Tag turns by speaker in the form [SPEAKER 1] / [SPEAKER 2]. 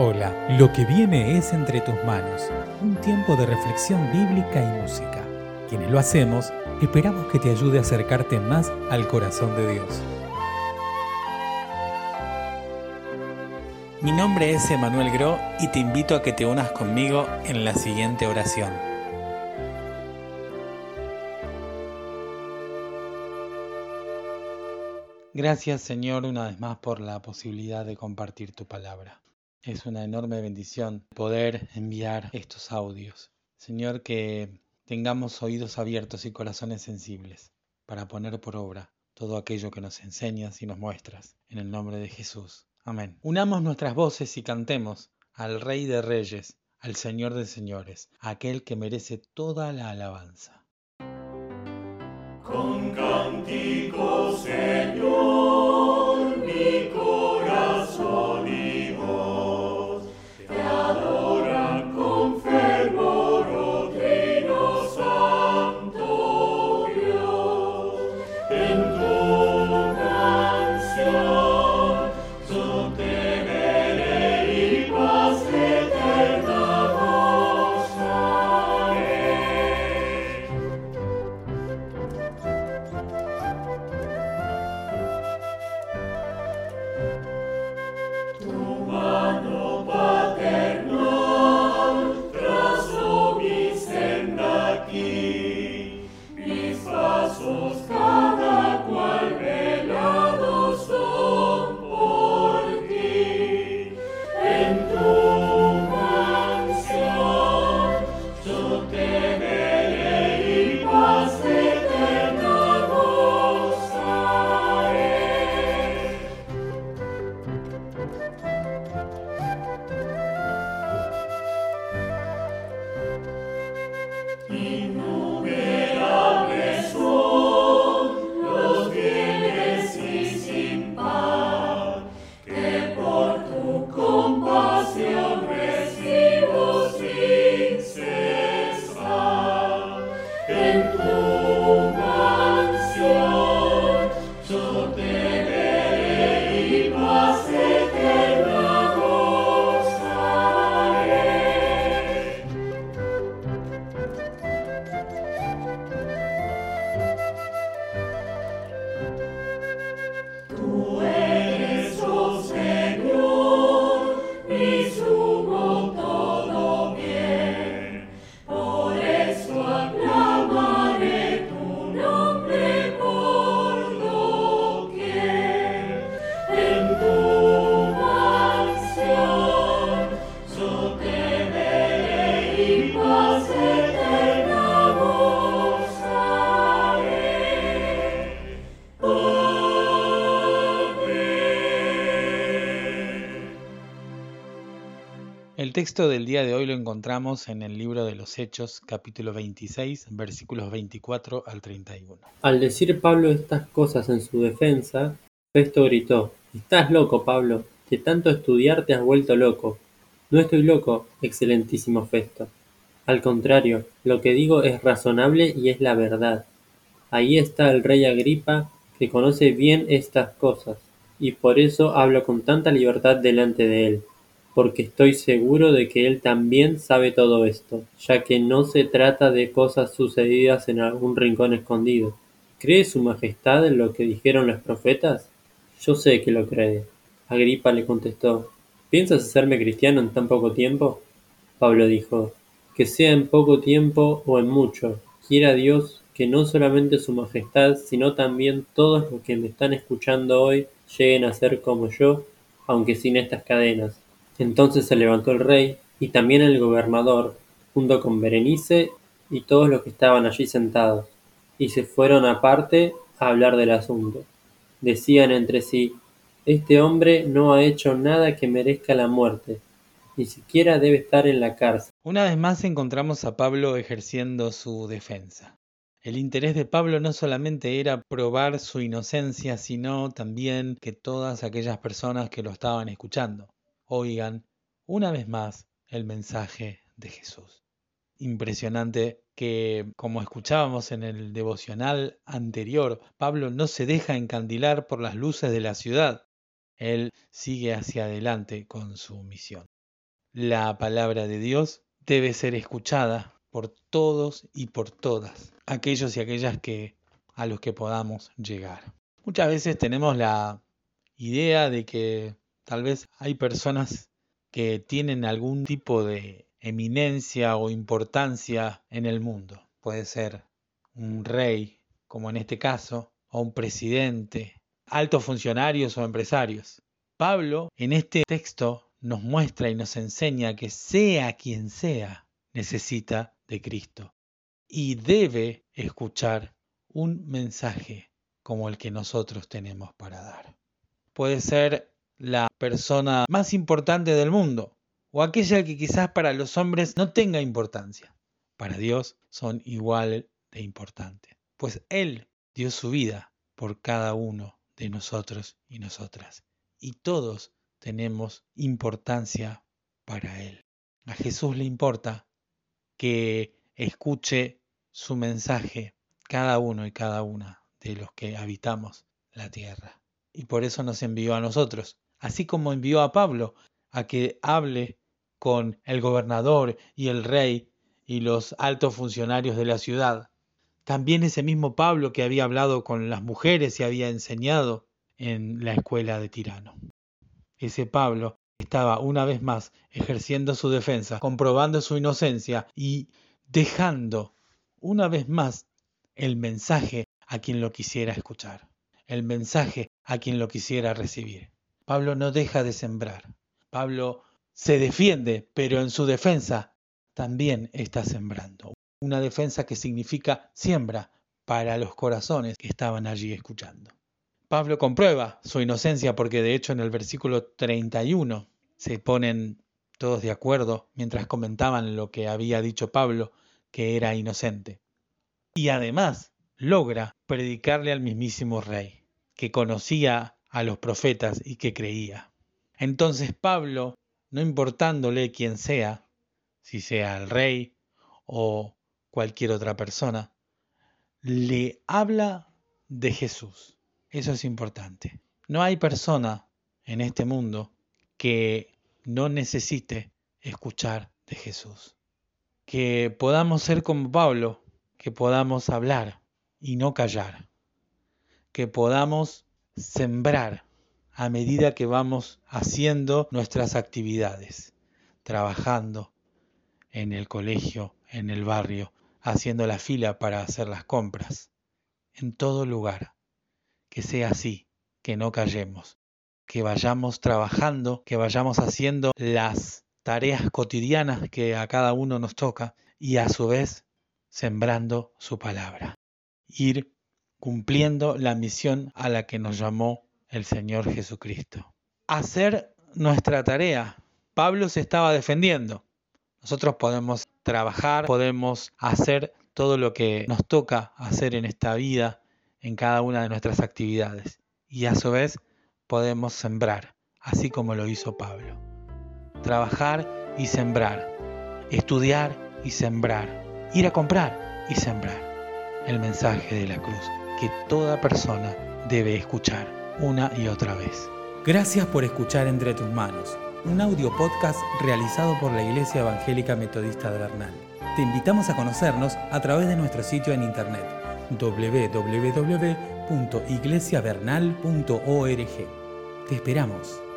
[SPEAKER 1] Hola, lo que viene es entre tus manos, un tiempo de reflexión bíblica y música. Quienes lo hacemos, esperamos que te ayude a acercarte más al corazón de Dios.
[SPEAKER 2] Mi nombre es Emanuel Gro y te invito a que te unas conmigo en la siguiente oración. Gracias Señor una vez más por la posibilidad de compartir tu palabra. Es una enorme bendición poder enviar estos audios. Señor, que tengamos oídos abiertos y corazones sensibles para poner por obra todo aquello que nos enseñas y nos muestras. En el nombre de Jesús. Amén. Unamos nuestras voces y cantemos al Rey de Reyes, al Señor de Señores, aquel que merece toda la alabanza.
[SPEAKER 3] Con cántico, Señor, mi
[SPEAKER 2] texto del día de hoy lo encontramos en el libro de los Hechos, capítulo 26, versículos 24 al 31.
[SPEAKER 4] Al decir Pablo estas cosas en su defensa, Festo gritó, Estás loco, Pablo, de tanto estudiar te has vuelto loco. No estoy loco, excelentísimo Festo. Al contrario, lo que digo es razonable y es la verdad. Ahí está el rey Agripa, que conoce bien estas cosas, y por eso hablo con tanta libertad delante de él, porque estoy seguro de que él también sabe todo esto, ya que no se trata de cosas sucedidas en algún rincón escondido. ¿Cree su majestad en lo que dijeron los profetas? Yo sé que lo cree. Agripa le contestó, ¿piensas hacerme cristiano en tan poco tiempo? Pablo dijo, que sea en poco tiempo o en mucho, quiera Dios que no solamente su majestad, sino también todos los que me están escuchando hoy lleguen a ser como yo, aunque sin estas cadenas. Entonces se levantó el rey y también el gobernador, junto con Berenice y todos los que estaban allí sentados, y se fueron aparte a hablar del asunto. Decían entre sí, este hombre no ha hecho nada que merezca la muerte, ni siquiera debe estar en la cárcel.
[SPEAKER 2] Una vez más encontramos a Pablo ejerciendo su defensa. El interés de Pablo no solamente era probar su inocencia, sino también que todas aquellas personas que lo estaban escuchando oigan una vez más el mensaje de Jesús. Impresionante que, como escuchábamos en el devocional anterior, Pablo no se deja encandilar por las luces de la ciudad. Él sigue hacia adelante con su misión. la palabra de Dios debe ser escuchada por todos y por todas, aquellos y aquellas que a los que podamos llegar. Muchas veces tenemos la idea de que tal vez hay personas que tienen algún tipo de eminencia o importancia en el mundo. Puede ser un rey, como en este caso, o un presidente, altos funcionarios o empresarios. Pablo en este texto nos muestra y nos enseña que sea quien sea, necesita de Cristo y debe escuchar un mensaje como el que nosotros tenemos para dar. Puede ser la persona más importante del mundo o aquella que quizás para los hombres no tenga importancia. Para Dios son igual de importantes, pues Él dio su vida por cada uno de nosotros y nosotras. Y todos tenemos importancia para Él. A Jesús le importa que escuche su mensaje cada uno y cada una de los que habitamos la tierra. Y por eso nos envió a nosotros, así como envió a Pablo a que hable con el gobernador y el rey y los altos funcionarios de la ciudad. También ese mismo Pablo que había hablado con las mujeres y había enseñado en la escuela de Tirano. Ese Pablo estaba una vez más ejerciendo su defensa, comprobando su inocencia y dejando una vez más el mensaje a quien lo quisiera escuchar, el mensaje a quien lo quisiera recibir. Pablo no deja de sembrar. Pablo se defiende, pero en su defensa también está sembrando. Una defensa que significa siembra para los corazones que estaban allí escuchando. Pablo comprueba su inocencia porque de hecho en el versículo 31 se ponen todos de acuerdo mientras comentaban lo que había dicho Pablo, que era inocente. Y además logra predicarle al mismísimo rey, que conocía a los profetas y que creía. Entonces Pablo, no importándole quién sea, si sea el rey o cualquier otra persona, le habla de Jesús eso es importante. No hay persona en este mundo que no necesite escuchar de Jesús. Que podamos ser como Pablo, que podamos hablar y no callar. Que podamos sembrar a medida que vamos haciendo nuestras actividades, trabajando en el colegio, en el barrio, haciendo la fila para hacer las compras, en todo lugar que sea así, que no callemos, que vayamos trabajando, que vayamos haciendo las tareas cotidianas que a cada uno nos toca y a su vez sembrando su palabra. Ir cumpliendo la misión a la que nos llamó el Señor Jesucristo. Hacer nuestra tarea. Pablo se estaba defendiendo. Nosotros podemos trabajar, podemos hacer todo lo que nos toca hacer en esta vida en cada una de nuestras actividades y a su vez podemos sembrar, así como lo hizo Pablo. Trabajar y sembrar, estudiar y sembrar, ir a comprar y sembrar. El mensaje de la cruz que toda persona debe escuchar una y otra vez.
[SPEAKER 1] Gracias por escuchar Entre tus manos, un audio podcast realizado por la Iglesia Evangélica Metodista de Bernal. Te invitamos a conocernos a través de nuestro sitio en internet www.iglesiavernal.org. Te esperamos.